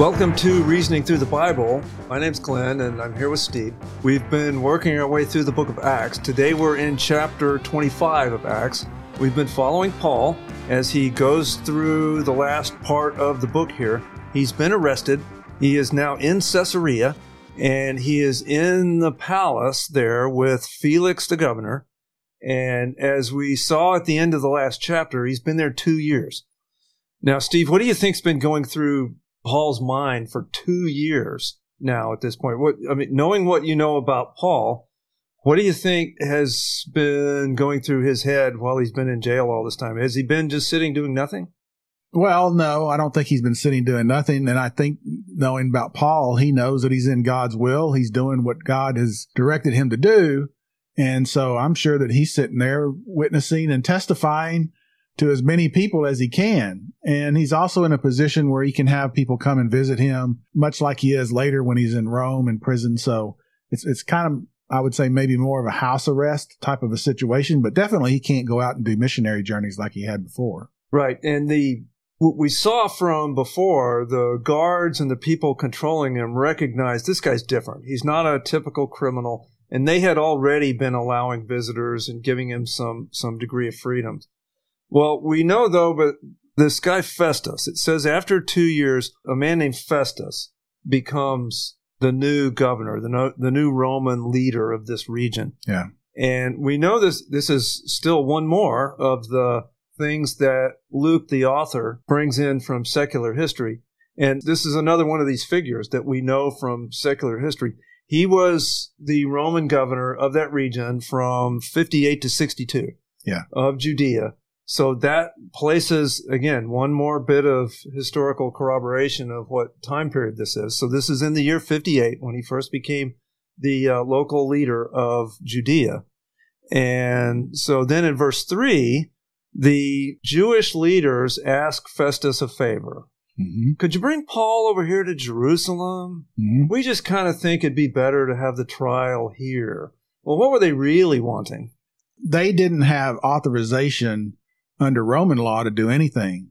Welcome to Reasoning Through the Bible. My name's Glenn, and I'm here with Steve. We've been working our way through the book of Acts. Today we're in chapter 25 of Acts. We've been following Paul as he goes through the last part of the book here. He's been arrested. He is now in Caesarea, and he is in the palace there with Felix the governor. And as we saw at the end of the last chapter, he's been there two years. Now, Steve, what do you think's been going through Paul's mind for two years now at this point. What I mean, knowing what you know about Paul, what do you think has been going through his head while he's been in jail all this time? Has he been just sitting doing nothing? Well, no, I don't think he's been sitting doing nothing. And I think knowing about Paul, he knows that he's in God's will. He's doing what God has directed him to do. And so I'm sure that he's sitting there witnessing and testifying to as many people as he can. And he's also in a position where he can have people come and visit him, much like he is later when he's in Rome in prison. So it's, it's kind of, I would say maybe more of a house arrest type of a situation, but definitely he can't go out and do missionary journeys like he had before. Right. And the, what we saw from before, the guards and the people controlling him recognized this guy's different. He's not a typical criminal. And they had already been allowing visitors and giving him some, some degree of freedom. Well, we know though, but this guy Festus, it says after two years, a man named Festus becomes the new governor, the, no, the new Roman leader of this region. Yeah. And we know this, this is still one more of the things that Luke, the author, brings in from secular history. And this is another one of these figures that we know from secular history. He was the Roman governor of that region from 58 to 62 yeah. of Judea. So that places, again, one more bit of historical corroboration of what time period this is. So this is in the year 58 when he first became the uh, local leader of Judea. And so then in verse 3, the Jewish leaders ask Festus a favor. Mm-hmm. Could you bring Paul over here to Jerusalem? Mm-hmm. We just kind of think it'd be better to have the trial here. Well, what were they really wanting? They didn't have authorization under Roman law to do anything.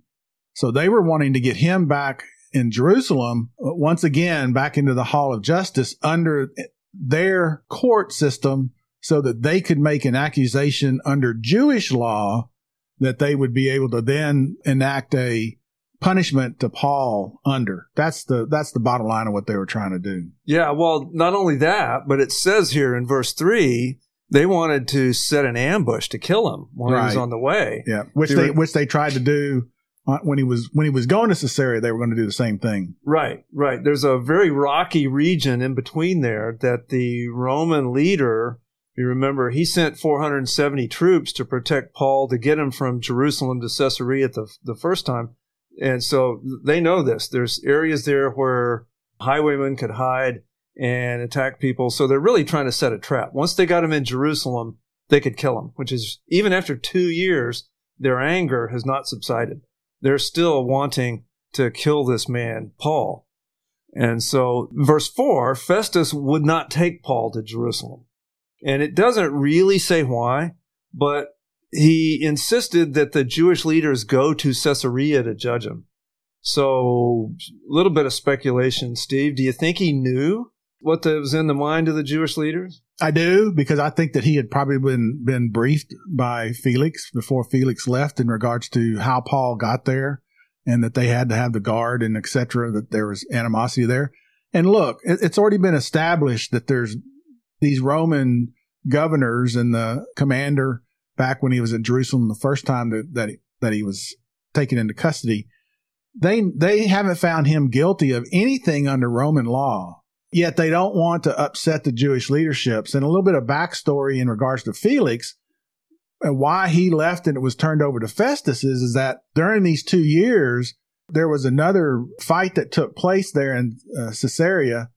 So they were wanting to get him back in Jerusalem, uh, once again, back into the Hall of Justice under their court system so that they could make an accusation under Jewish law that they would be able to then enact a punishment to Paul under. That's the that's the bottom line of what they were trying to do. Yeah, well, not only that, but it says here in verse 3 they wanted to set an ambush to kill him while right. he was on the way. Yeah, which they, they which they tried to do when he was when he was going to Caesarea. They were going to do the same thing. Right, right. There's a very rocky region in between there that the Roman leader. You remember he sent 470 troops to protect Paul to get him from Jerusalem to Caesarea the the first time, and so they know this. There's areas there where highwaymen could hide and attack people. So they're really trying to set a trap. Once they got him in Jerusalem, they could kill him, which is even after two years, their anger has not subsided. They're still wanting to kill this man, Paul. And so, verse 4 Festus would not take Paul to Jerusalem. And it doesn't really say why, but he insisted that the Jewish leaders go to Caesarea to judge him. So, a little bit of speculation, Steve. Do you think he knew what was in the mind of the Jewish leaders? I do because I think that he had probably been been briefed by Felix before Felix left in regards to how Paul got there, and that they had to have the guard and etc. That there was animosity there. And look, it's already been established that there's these Roman governors and the commander back when he was at Jerusalem the first time that that he, that he was taken into custody. They they haven't found him guilty of anything under Roman law Yet they don't want to upset the Jewish leaderships. And a little bit of backstory in regards to Felix and why he left and it was turned over to Festus is, is that during these two years, there was another fight that took place there in uh, Caesarea.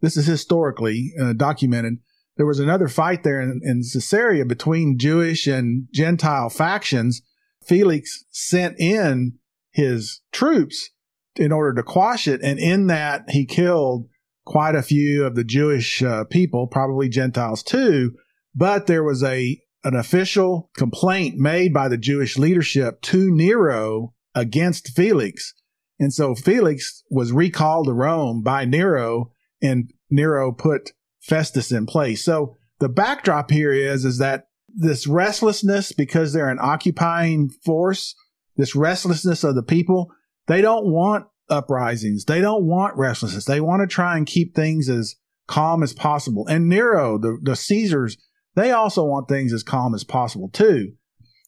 This is historically uh, documented. There was another fight there in, in Caesarea between Jewish and Gentile factions. Felix sent in his troops in order to quash it. And in that, he killed quite a few of the Jewish uh, people, probably Gentiles too, but there was a an official complaint made by the Jewish leadership to Nero against Felix. And so Felix was recalled to Rome by Nero and Nero put Festus in place. So the backdrop here is, is that this restlessness because they're an occupying force, this restlessness of the people, they don't want uprisings. They don't want restlessness. They want to try and keep things as calm as possible. And Nero, the, the Caesars, they also want things as calm as possible too.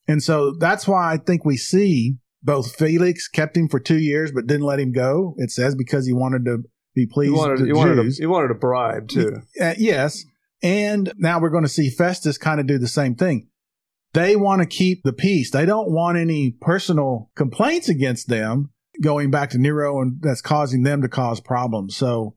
And so that's why I think we see both Felix kept him for two years, but didn't let him go. It says because he wanted to be pleased. He wanted, he wanted, a, he wanted a bribe too. Uh, yes. And now we're going to see Festus kind of do the same thing. They want to keep the peace. They don't want any personal complaints against them going back to Nero and that's causing them to cause problems. So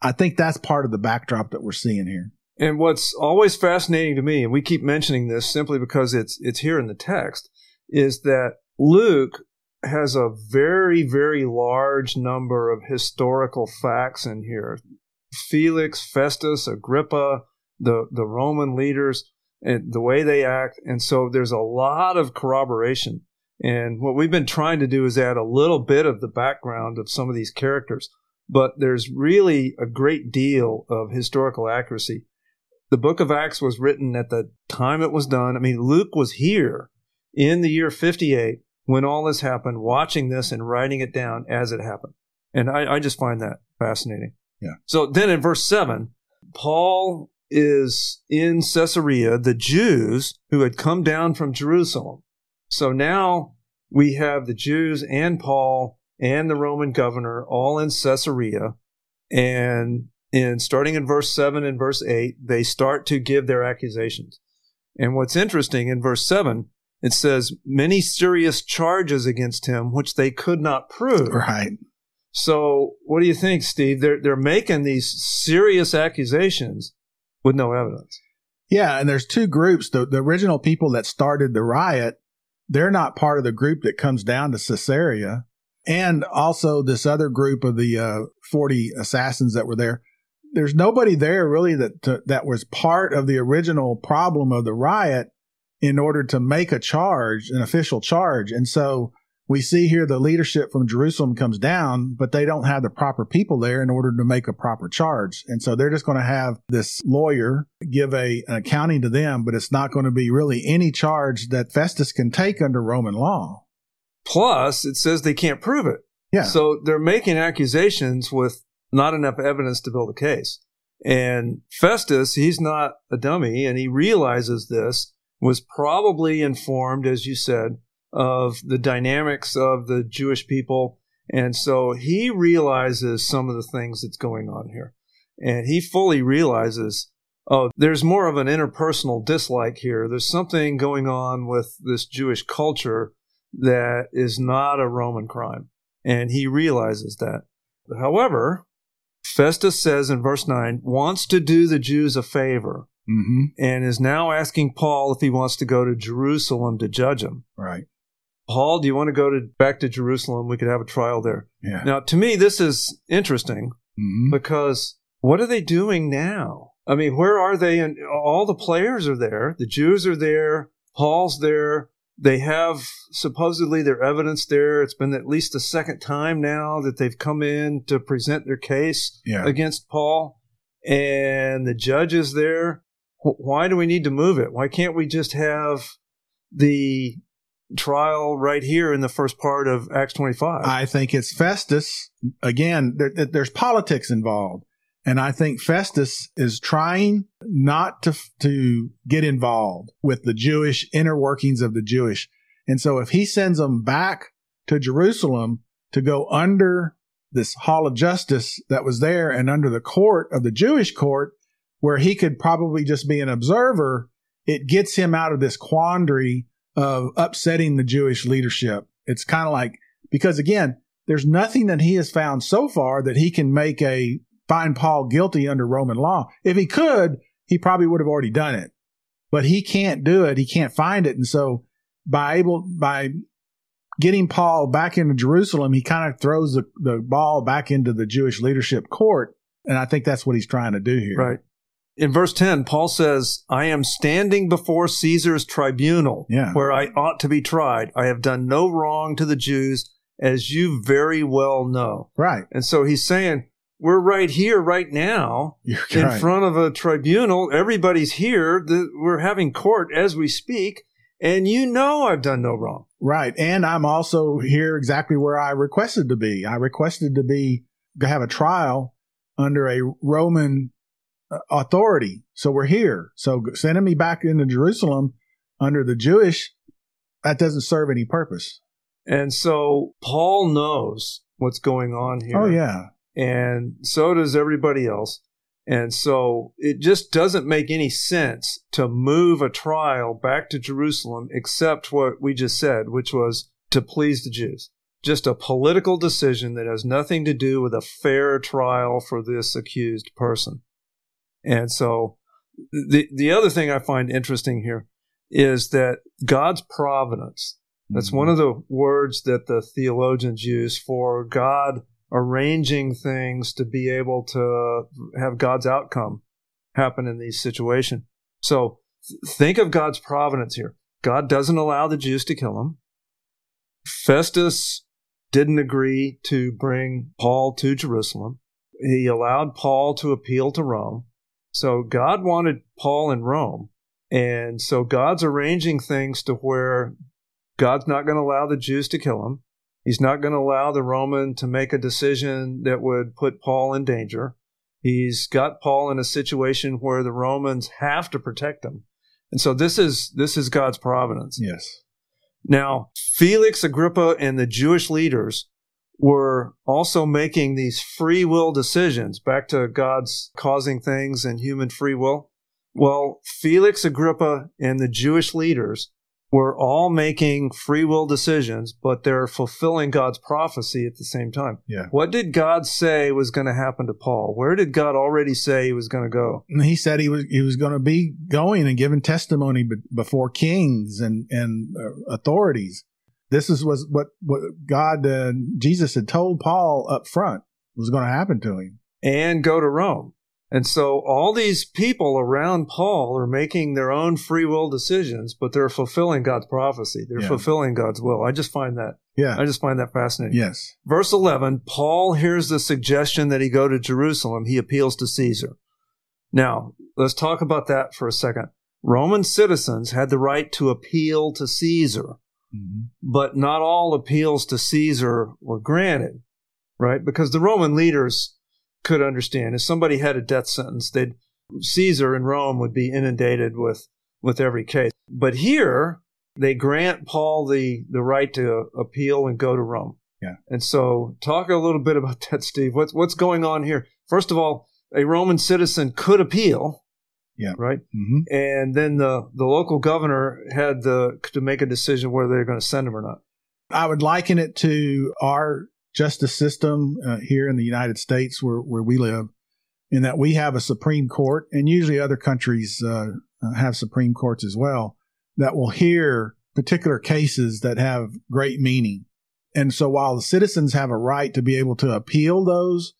I think that's part of the backdrop that we're seeing here. And what's always fascinating to me, and we keep mentioning this simply because it's it's here in the text, is that Luke has a very, very large number of historical facts in here. Felix, Festus, Agrippa, the, the Roman leaders, and the way they act. And so there's a lot of corroboration. And what we've been trying to do is add a little bit of the background of some of these characters. But there's really a great deal of historical accuracy. The book of Acts was written at the time it was done. I mean, Luke was here in the year 58 when all this happened, watching this and writing it down as it happened. And I, I just find that fascinating. Yeah. So then in verse 7, Paul is in Caesarea, the Jews who had come down from Jerusalem. So now we have the Jews and Paul and the Roman governor all in Caesarea. And in starting in verse 7 and verse 8, they start to give their accusations. And what's interesting in verse 7, it says, many serious charges against him, which they could not prove. Right. So, what do you think, Steve? They're, they're making these serious accusations with no evidence. Yeah. And there's two groups. The, the original people that started the riot, they're not part of the group that comes down to Caesarea. And also this other group of the uh, 40 assassins that were there. There's nobody there really that to, that was part of the original problem of the riot in order to make a charge, an official charge. And so we see here the leadership from Jerusalem comes down, but they don't have the proper people there in order to make a proper charge. And so they're just going to have this lawyer give a, an accounting to them, but it's not going to be really any charge that Festus can take under Roman law. Plus, it says they can't prove it. Yeah. So they're making accusations with not enough evidence to build a case. And Festus, he's not a dummy, and he realizes this, was probably informed, as you said, of the dynamics of the Jewish people. And so he realizes some of the things that's going on here. And he fully realizes, oh, there's more of an interpersonal dislike here. There's something going on with this Jewish culture that is not a Roman crime. And he realizes that. However, Festus says in verse 9, wants to do the Jews a favor Mm-hmm. and is now asking Paul if he wants to go to Jerusalem to judge him. Right. Paul, do you want to go to back to Jerusalem? We could have a trial there. Yeah. Now, to me, this is interesting Mm-hmm. because what are they doing now? I mean, where are they? And all the players are there. The Jews are there. Paul's there. They have supposedly their evidence there. It's been at least the second time now that they've come in to present their case Yeah. against Paul, and the judge is there. Wh- Why do we need to move it? Why can't we just have the trial right here in the first part of Acts 25? I think it's Festus. Again, there- there's politics involved. And I think Festus is trying not to, to get involved with the Jewish inner workings of the Jewish. And so if he sends them back to Jerusalem to go under this hall of justice that was there and under the court of the Jewish court, where he could probably just be an observer, it gets him out of this quandary of upsetting the Jewish leadership. It's kind of like, because again, there's nothing that he has found so far that he can make a find Paul guilty under Roman law. If he could, he probably would have already done it, but he can't do it. He can't find it. And so by able, by getting Paul back into Jerusalem, he kind of throws the, the ball back into the Jewish leadership court. And I think that's what he's trying to do here. Right. In verse 10, Paul says, I am standing before Caesar's tribunal Yeah. where I ought to be tried. I have done no wrong to the Jews, as you very well know. Right. And so he's saying, we're right here, right now, You're in right. front of a tribunal. Everybody's here. We're having court as we speak. And you know I've done no wrong. Right. And I'm also here exactly where I requested to be. I requested to be, to have a trial under a Roman authority. So we're here. So sending me back into Jerusalem under the Jewish, that doesn't serve any purpose. And so Paul knows what's going on here. Oh, yeah. and so does everybody else. And so it just doesn't make any sense to move a trial back to Jerusalem except what we just said, which was to please the Jews. Just a political decision that has nothing to do with a fair trial for this accused person. And so the the other thing I find interesting here is that God's providence that's one mm-hmm. of the words that the theologians use for God arranging things to be able to have God's outcome happen in these situations. So think of God's providence here. God doesn't allow the Jews to kill him. Festus didn't agree to bring Paul to Jerusalem. He allowed Paul to appeal to Rome. So God wanted Paul in Rome. And so God's arranging things to where God's not going to allow the Jews to kill him. He's not going to allow the Roman to make a decision that would put Paul in danger. He's got Paul in a situation where the Romans have to protect him. And so this is this is God's providence. Yes. Now, Felix Agrippa and the Jewish leaders were also making these free will decisions back to God's causing things and human free will. Well, Felix Agrippa and the Jewish leaders were all making free will decisions, but they're fulfilling God's prophecy at the same time. Yeah. What did God say was going to happen to Paul? Where did God already say he was going to go? He said he was he was going to be going and giving testimony before kings and and uh, authorities. This is was what what God uh, Jesus had told Paul up front was going to happen to him. and go to Rome. And so all these people around Paul are making their own free will decisions, but they're fulfilling God's prophecy. They're Yeah. fulfilling God's will. I just find that Yeah. I just find that fascinating. yes. Verse 11, Paul hears the suggestion that he go to Jerusalem. He appeals to Caesar. Now, let's talk about that for a second. Roman citizens had the right to appeal to Caesar Mhm. but not all appeals to Caesar were granted, right? Because the Roman leaders could understand if somebody had a death sentence, they'd Caesar in Rome would be inundated with with every case. But here they grant Paul the the right to appeal and go to Rome. Yeah. And so talk a little bit about that, Steve. What's what's going on here? First of all, a Roman citizen could appeal. Yeah. Right hmm and then the the local governor had the to make a decision whether they're going to send him or not. I would liken it to our justice system uh, here in the United States, where where we live, in that we have a Supreme Court, and usually other countries uh, uh, have Supreme Courts as well that will hear particular cases that have great meaning. And so, while the citizens have a right to be able to appeal those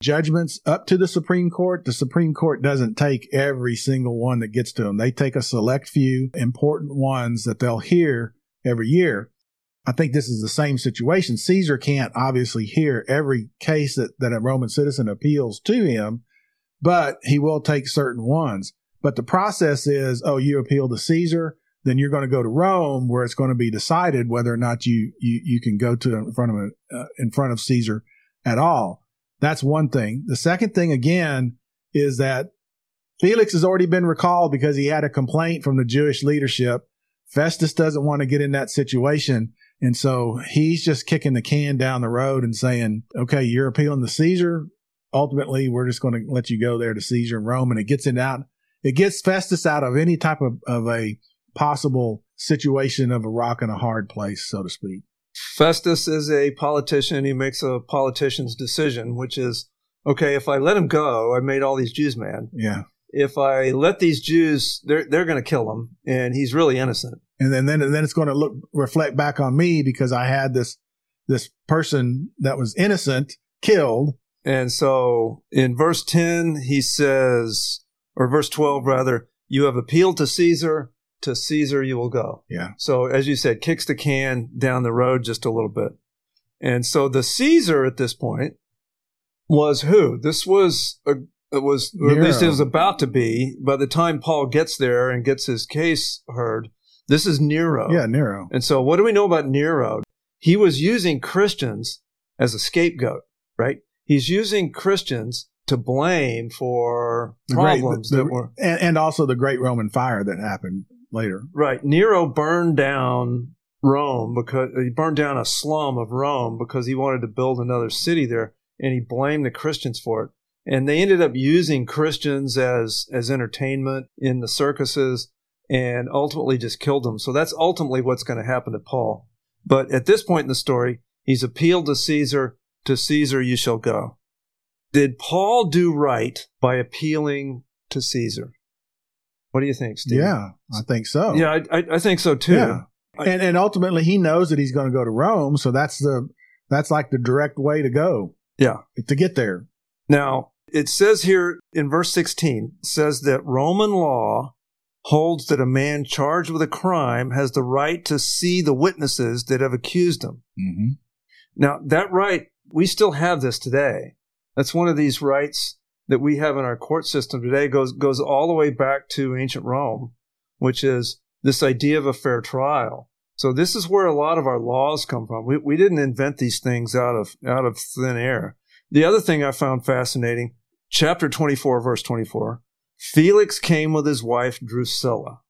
judgments up to the Supreme Court, the Supreme Court doesn't take every single one that gets to them. They take a select few important ones that they'll hear every year. I think this is the same situation. Caesar can't obviously hear every case that, that a Roman citizen appeals to him, but he will take certain ones. But the process is, oh, you appeal to Caesar, then you're going to go to Rome, where it's going to be decided whether or not you you, you can go to in front of a, uh, in front of Caesar at all. That's one thing. The second thing again is that Felix has already been recalled because he had a complaint from the Jewish leadership. Festus doesn't want to get in that situation. And so he's just kicking the can down the road and saying, okay, you're appealing to Caesar. Ultimately, we're just going to let you go there to Caesar in Rome. And it gets it out. It gets Festus out of any type of, of a possible situation of a rock and a hard place, so to speak. Festus is a politician. He makes a politician's decision, which is okay. If I let him go, I made all these Jews mad. Yeah. If I let these Jews, they're they're going to kill him, and he's really innocent. and then then then it's going to look reflect back on me because I had this this person that was innocent killed, And so in verse 10, he says, or verse 12 rather, you have appealed to Caesar, to Caesar you will go. Yeah. So as you said, kicks the can down the road just a little bit. And so the Caesar at this point was who? This was a it was or at least it was about to be by the time Paul gets there and gets his case heard. This is Nero. Yeah, Nero. And so, what do we know about Nero? He was using Christians as a scapegoat, right? He's using Christians to blame for The great- problems the- that were and, and also the great Roman fire that happened later. right. Nero burned down Rome because he burned down a slum of Rome because he wanted to build another city there, and he blamed the Christians for it. And they ended up using Christians as as entertainment in the circuses, and ultimately just killed them. So that's ultimately what's going to happen to Paul. But at this point in the story, he's appealed to Caesar. To Caesar you shall go. Did Paul do right by appealing to Caesar? What do you think, Steve? Yeah, I think so. Yeah, I, I, I think so too. Yeah. and and ultimately he knows that he's going to go to Rome, so that's the that's like the direct way to go Yeah. to get there. Now, it says here in verse 16, says that Roman law holds that a man charged with a crime has the right to see the witnesses that have accused him. Mm-hmm. Now, that right, we still have this today. That's one of these rights that we have in our court system today goes goes all the way back to ancient Rome, which is this idea of a fair trial. So this is where a lot of our laws come from. We we didn't invent these things out of out of thin air. The other thing I found fascinating, chapter 24 verse 24, Felix came with his wife Drusilla.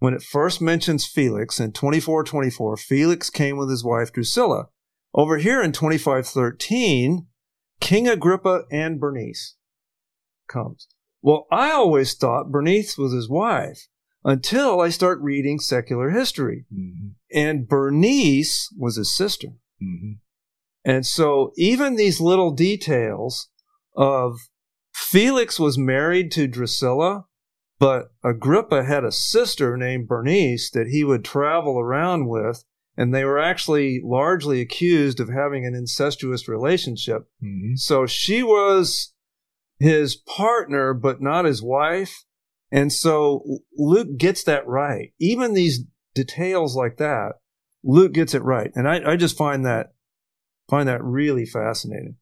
When it first mentions Felix in 24:24, Felix came with his wife Drusilla. Over here in 2513, King Agrippa and Bernice comes. Well, I always thought Bernice was his wife until I start reading secular history. Mm-hmm. And Bernice was his sister. Mm-hmm. And so even these little details of Felix was married to Drusilla, but Agrippa had a sister named Bernice that he would travel around with, and they were actually largely accused of having an incestuous relationship. Mm-hmm. So she was his partner, but not his wife. And so Luke gets that right. Even these details like that, Luke gets it right. And I, I just find that find that really fascinating.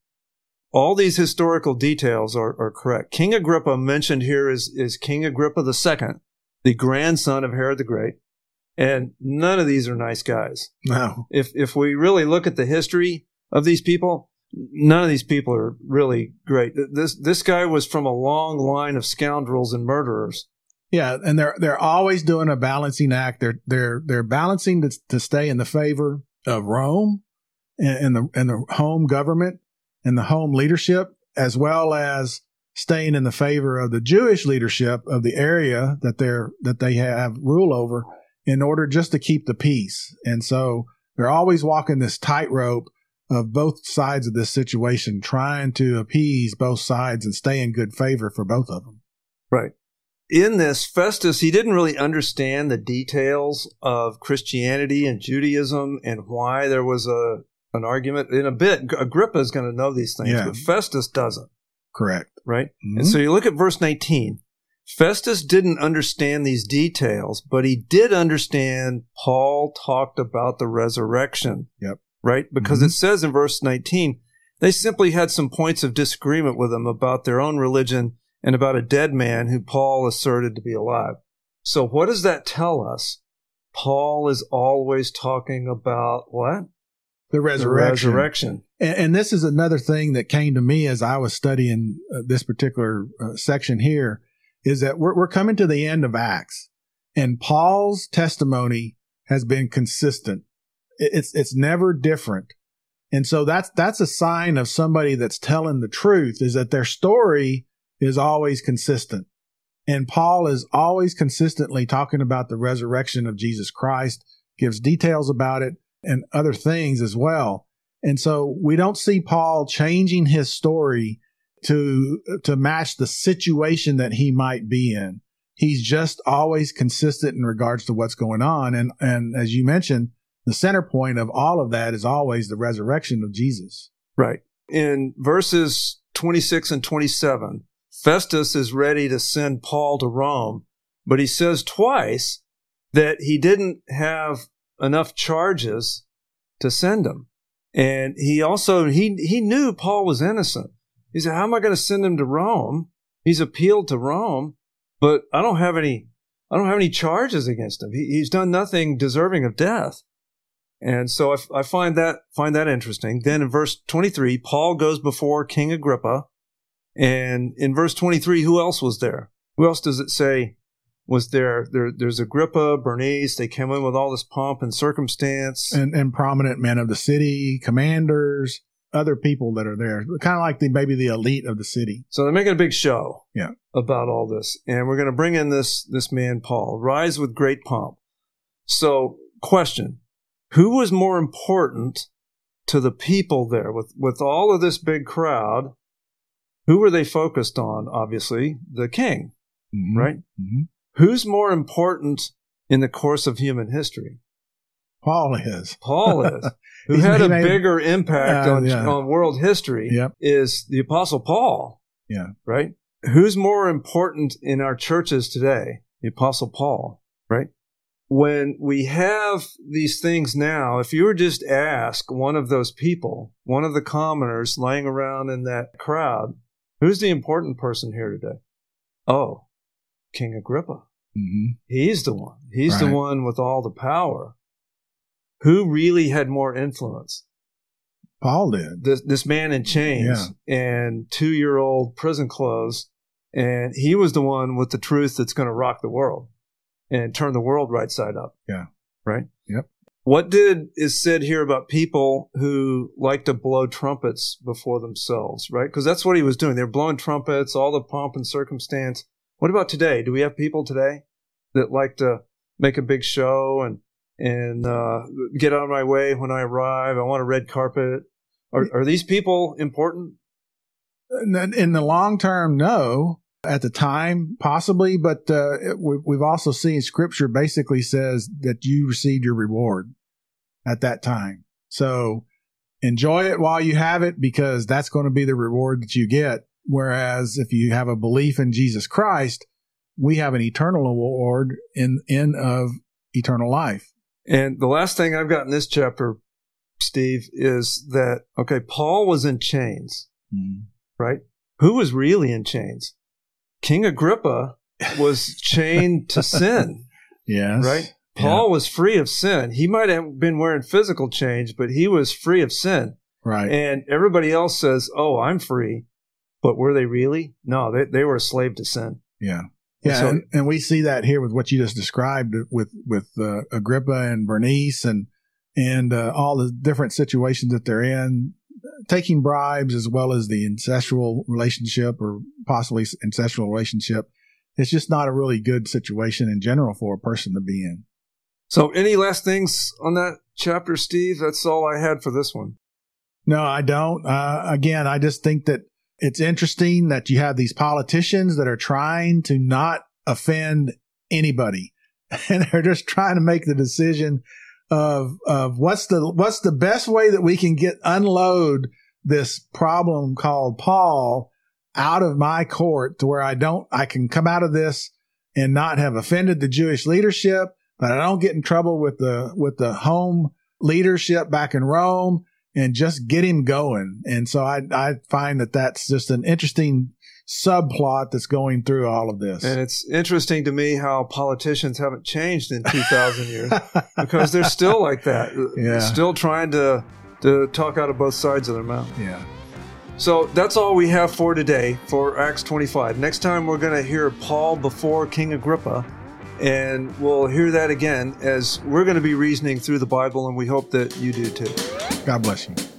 All these historical details are, are correct. King Agrippa mentioned here is, is King Agrippa II, the grandson of Herod the Great. And none of these are nice guys. No. If if we really look at the history of these people, none of these people are really great. This this guy was from a long line of scoundrels and murderers. Yeah, and they're they're always doing a balancing act. They're they're they're balancing to, to stay in the favor of Rome and, and the and the home government and the home leadership, as well as staying in the favor of the Jewish leadership of the area that they're that they have rule over, in order just to keep the peace. And so they're always walking this tightrope of both sides of this situation, trying to appease both sides and stay in good favor for both of them. Right. In this, Festus, he didn't really understand the details of Christianity and Judaism and why there was a an argument. In a bit, Agrippa is going to know these things, Yeah. but Festus doesn't, Correct. right? Mhm. And so you look at verse 19. Festus didn't understand these details, but he did understand Paul talked about the resurrection. Yep. Right? Because Mhm. it says in verse 19, they simply had some points of disagreement with him about their own religion and about a dead man who Paul asserted to be alive. So what does that tell us? Paul is always talking about what? The resurrection. The resurrection. And, and this is another thing that came to me as I was studying uh, this particular uh, section here is that we're, we're coming to the end of Acts and Paul's testimony has been consistent. It's, it's never different. And so that's, that's a sign of somebody that's telling the truth is that their story is always consistent. And Paul is always consistently talking about the resurrection of Jesus Christ, gives details about it and other things as well. And so we don't see Paul changing his story to to match the situation that he might be in. He's just always consistent in regards to what's going on. And and as you mentioned, the center point of all of that is always the resurrection of Jesus. Right. in verses 26 and 27, Festus is ready to send Paul to Rome, but he says twice that he didn't have enough charges to send him. And he also, he, he knew Paul was innocent. He said, how am I going to send him to Rome? He's appealed to Rome, but I don't have any, I don't have any charges against him. He, he's done nothing deserving of death. And so I, I find that, find that interesting. Then in verse 23, Paul goes before King Agrippa. And in verse 23, who else was there? Who else does it say was there? there there's Agrippa, Bernice. They came in with all this pomp and circumstance. And, and prominent men of the city, commanders, other people that are there, kind of like the maybe the elite of the city. So they're making a big show, yeah. about all this, and we're going to bring in this this man Paul, rise with great pomp. So, question: Who was more important to the people there with with all of this big crowd? Who were they focused on? Obviously, the king, Mhm. right? Mhm. Who's more important in the course of human history? Paul is. Paul is. Who had a made- bigger impact Uh, on, yeah. on world history Yep. is the Apostle Paul. Yeah. Right? Who's more important in our churches today? The Apostle Paul, right? When we have these things now, if you were just ask one of those people, one of the commoners laying around in that crowd, who's the important person here today? Oh, King Agrippa. Mhm. He's the one. He's the one with all the power. Who really had more influence? Paul did. This, this man in chains and two year old prison clothes. And he was the one with the truth that's going to rock the world and turn the world right side up. Yeah. Right? Yep. What did is said here about people who like to blow trumpets before themselves, right? Because that's what he was doing. They're blowing trumpets, all the pomp and circumstance. What about today? Do we have people today that like to make a big show and and uh, get out of my way when I arrive? I want a red carpet. Are, are these people important? In the long term, no. At the time, possibly, but uh, we- we've also seen Scripture basically says that you received your reward at that time. So enjoy it while you have it, because that's going to be the reward that you get. Whereas if you have a belief in Jesus Christ, we have an eternal reward in in of eternal life. And the last thing I've got in this chapter, Steve, is that okay, Paul was in chains, hmm. right? Who was really in chains? King Agrippa was chained to sin, Yes, right? Paul was free of sin. He might have been wearing physical chains, but he was free of sin. Right. And everybody else says, "Oh, I'm free," but were they really? No, they they were a slave to sin. Yeah. Yeah, So- and, and we see that here with what you just described with with uh, Agrippa and Bernice and and uh, all the different situations that they're in, taking bribes as well as the incestual relationship or possibly incestual relationship. It's just not a really good situation in general for a person to be in. So, any last things on that chapter, Steve? That's all I had for this one. No, I don't. Uh, again, I just think that it's interesting that you have these politicians that are trying to not offend anybody, and they're just trying to make the decision of of what's the what's the best way that we can get unload this problem called Paul out of my court to where I don't I can come out of this and not have offended the Jewish leadership, but I don't get in trouble with the with the home leadership back in Rome and just get him going. And so I, I find that that's just an interesting subplot that's going through all of this. And it's interesting to me how politicians haven't changed in 2,000 years because they're still like that. Yeah. Still trying to, to talk out of both sides of their mouth. yeah. So that's all we have for today for Acts 25. Next time we're going to hear Paul before King Agrippa. And we'll hear that again as we're going to be reasoning through the Bible, and we hope that you do too. God bless you.